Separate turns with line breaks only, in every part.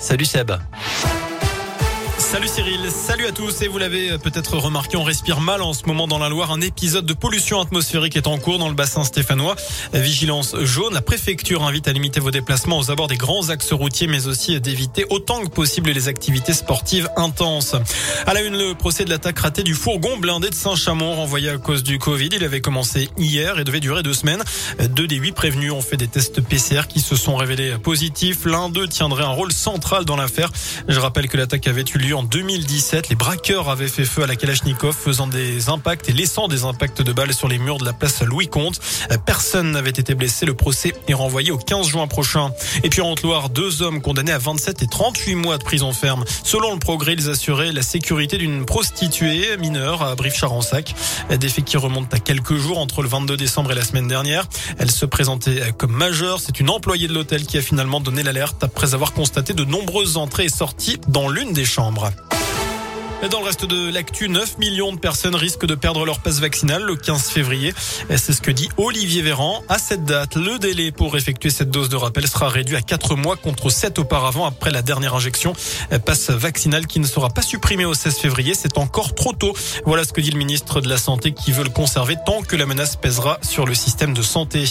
Salut Seb.
Salut Cyril, salut à tous et vous l'avez peut-être remarqué, on respire mal en ce moment dans la Loire. Un épisode de pollution atmosphérique est en cours dans le bassin stéphanois. Vigilance jaune, la préfecture invite à limiter vos déplacements aux abords des grands axes routiers mais aussi d'éviter autant que possible les activités sportives intenses. À la une, le procès de l'attaque ratée du fourgon blindé de Saint-Chamond renvoyé à cause du Covid. Il avait commencé hier et devait durer deux semaines. Deux des huit prévenus ont fait des tests PCR qui se sont révélés positifs. L'un d'eux tiendrait un rôle central dans l'affaire. Je rappelle que l'attaque avait eu lieu en 2017. Les braqueurs avaient fait feu à la Kalachnikov, faisant des impacts et laissant des impacts de balles sur les murs de la place Louis Comte. Personne n'avait été blessé. Le procès est renvoyé au 15 juin prochain. Et puis en Haute-Loire, deux hommes condamnés à 27 et 38 mois de prison ferme. Selon le progrès, ils assuraient la sécurité d'une prostituée mineure à Brive-Charensac. Des faits qui remontent à quelques jours entre le 22 décembre et la semaine dernière. Elle se présentait comme majeure. C'est une employée de l'hôtel qui a finalement donné l'alerte après avoir constaté de nombreuses entrées et sorties dans l'une des chambres. Bye. Dans le reste de l'actu, 9 millions de personnes risquent de perdre leur passe vaccinale le 15 février. C'est ce que dit Olivier Véran. À cette date, le délai pour effectuer cette dose de rappel sera réduit à 4 mois contre 7 auparavant après la dernière injection. Passe vaccinale qui ne sera pas supprimée au 16 février. C'est encore trop tôt. Voilà ce que dit le ministre de la Santé qui veut le conserver tant que la menace pèsera sur le système de santé.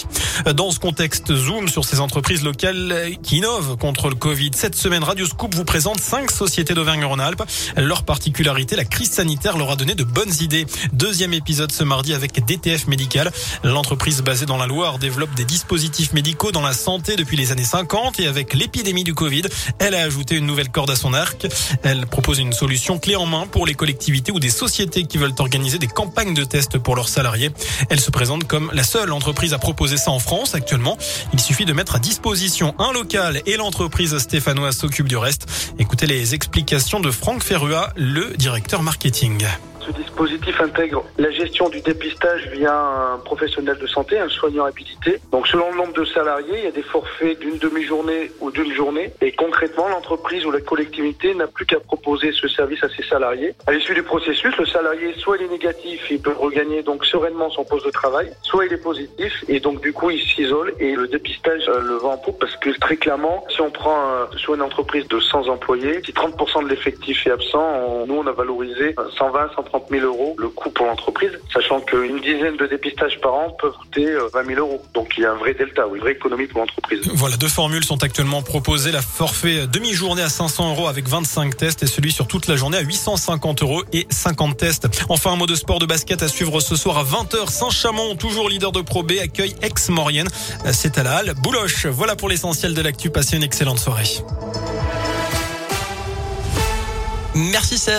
Dans ce contexte, zoom sur ces entreprises locales qui innovent contre le Covid. Cette semaine, Radio Scoop vous présente 5 sociétés d'Auvergne-Rhône-Alpes. La crise sanitaire leur a donné de bonnes idées. Deuxième épisode ce mardi avec DTF Médical. L'entreprise basée dans la Loire développe des dispositifs médicaux dans la santé depuis les années 50 et avec l'épidémie du Covid, elle a ajouté une nouvelle corde à son arc. Elle propose une solution clé en main pour les collectivités ou des sociétés qui veulent organiser des campagnes de tests pour leurs salariés. Elle se présente comme la seule entreprise à proposer ça en France actuellement. Il suffit de mettre à disposition un local et l'entreprise stéphanoise s'occupe du reste. Écoutez les explications de Franck Ferrua, le directeur marketing.
Ce dispositif intègre la gestion du dépistage via un professionnel de santé, un soignant habilité. Donc selon le nombre de salariés, il y a des forfaits d'une demi-journée ou d'une journée. Et concrètement, l'entreprise ou la collectivité n'a plus qu'à proposer ce service à ses salariés. À l'issue du processus, le salarié, soit il est négatif, il peut regagner donc sereinement son poste de travail, soit il est positif et donc du coup il s'isole et le dépistage euh, le vend en poupe parce que très clairement, si on prend euh, soit une entreprise de 100 employés, si 30% de l'effectif est absent, nous on a valorisé 120, 130 000 euros le coût pour l'entreprise, sachant qu'une dizaine de dépistages par an peuvent coûter 20 000 euros. Donc il y a un vrai delta, une vraie économie pour l'entreprise.
Voilà, deux formules sont actuellement proposées. La forfait demi-journée à 500 euros avec 25 tests et celui sur toute la journée à 850 euros et 50 tests. Enfin, un mot de sport de basket à suivre ce soir à 20h. Saint-Chamond, toujours leader de Pro B, accueille Ex-Maurienne. C'est à la halle Bouloche. Voilà pour l'essentiel de l'actu. Passez une excellente soirée.
Merci Seb.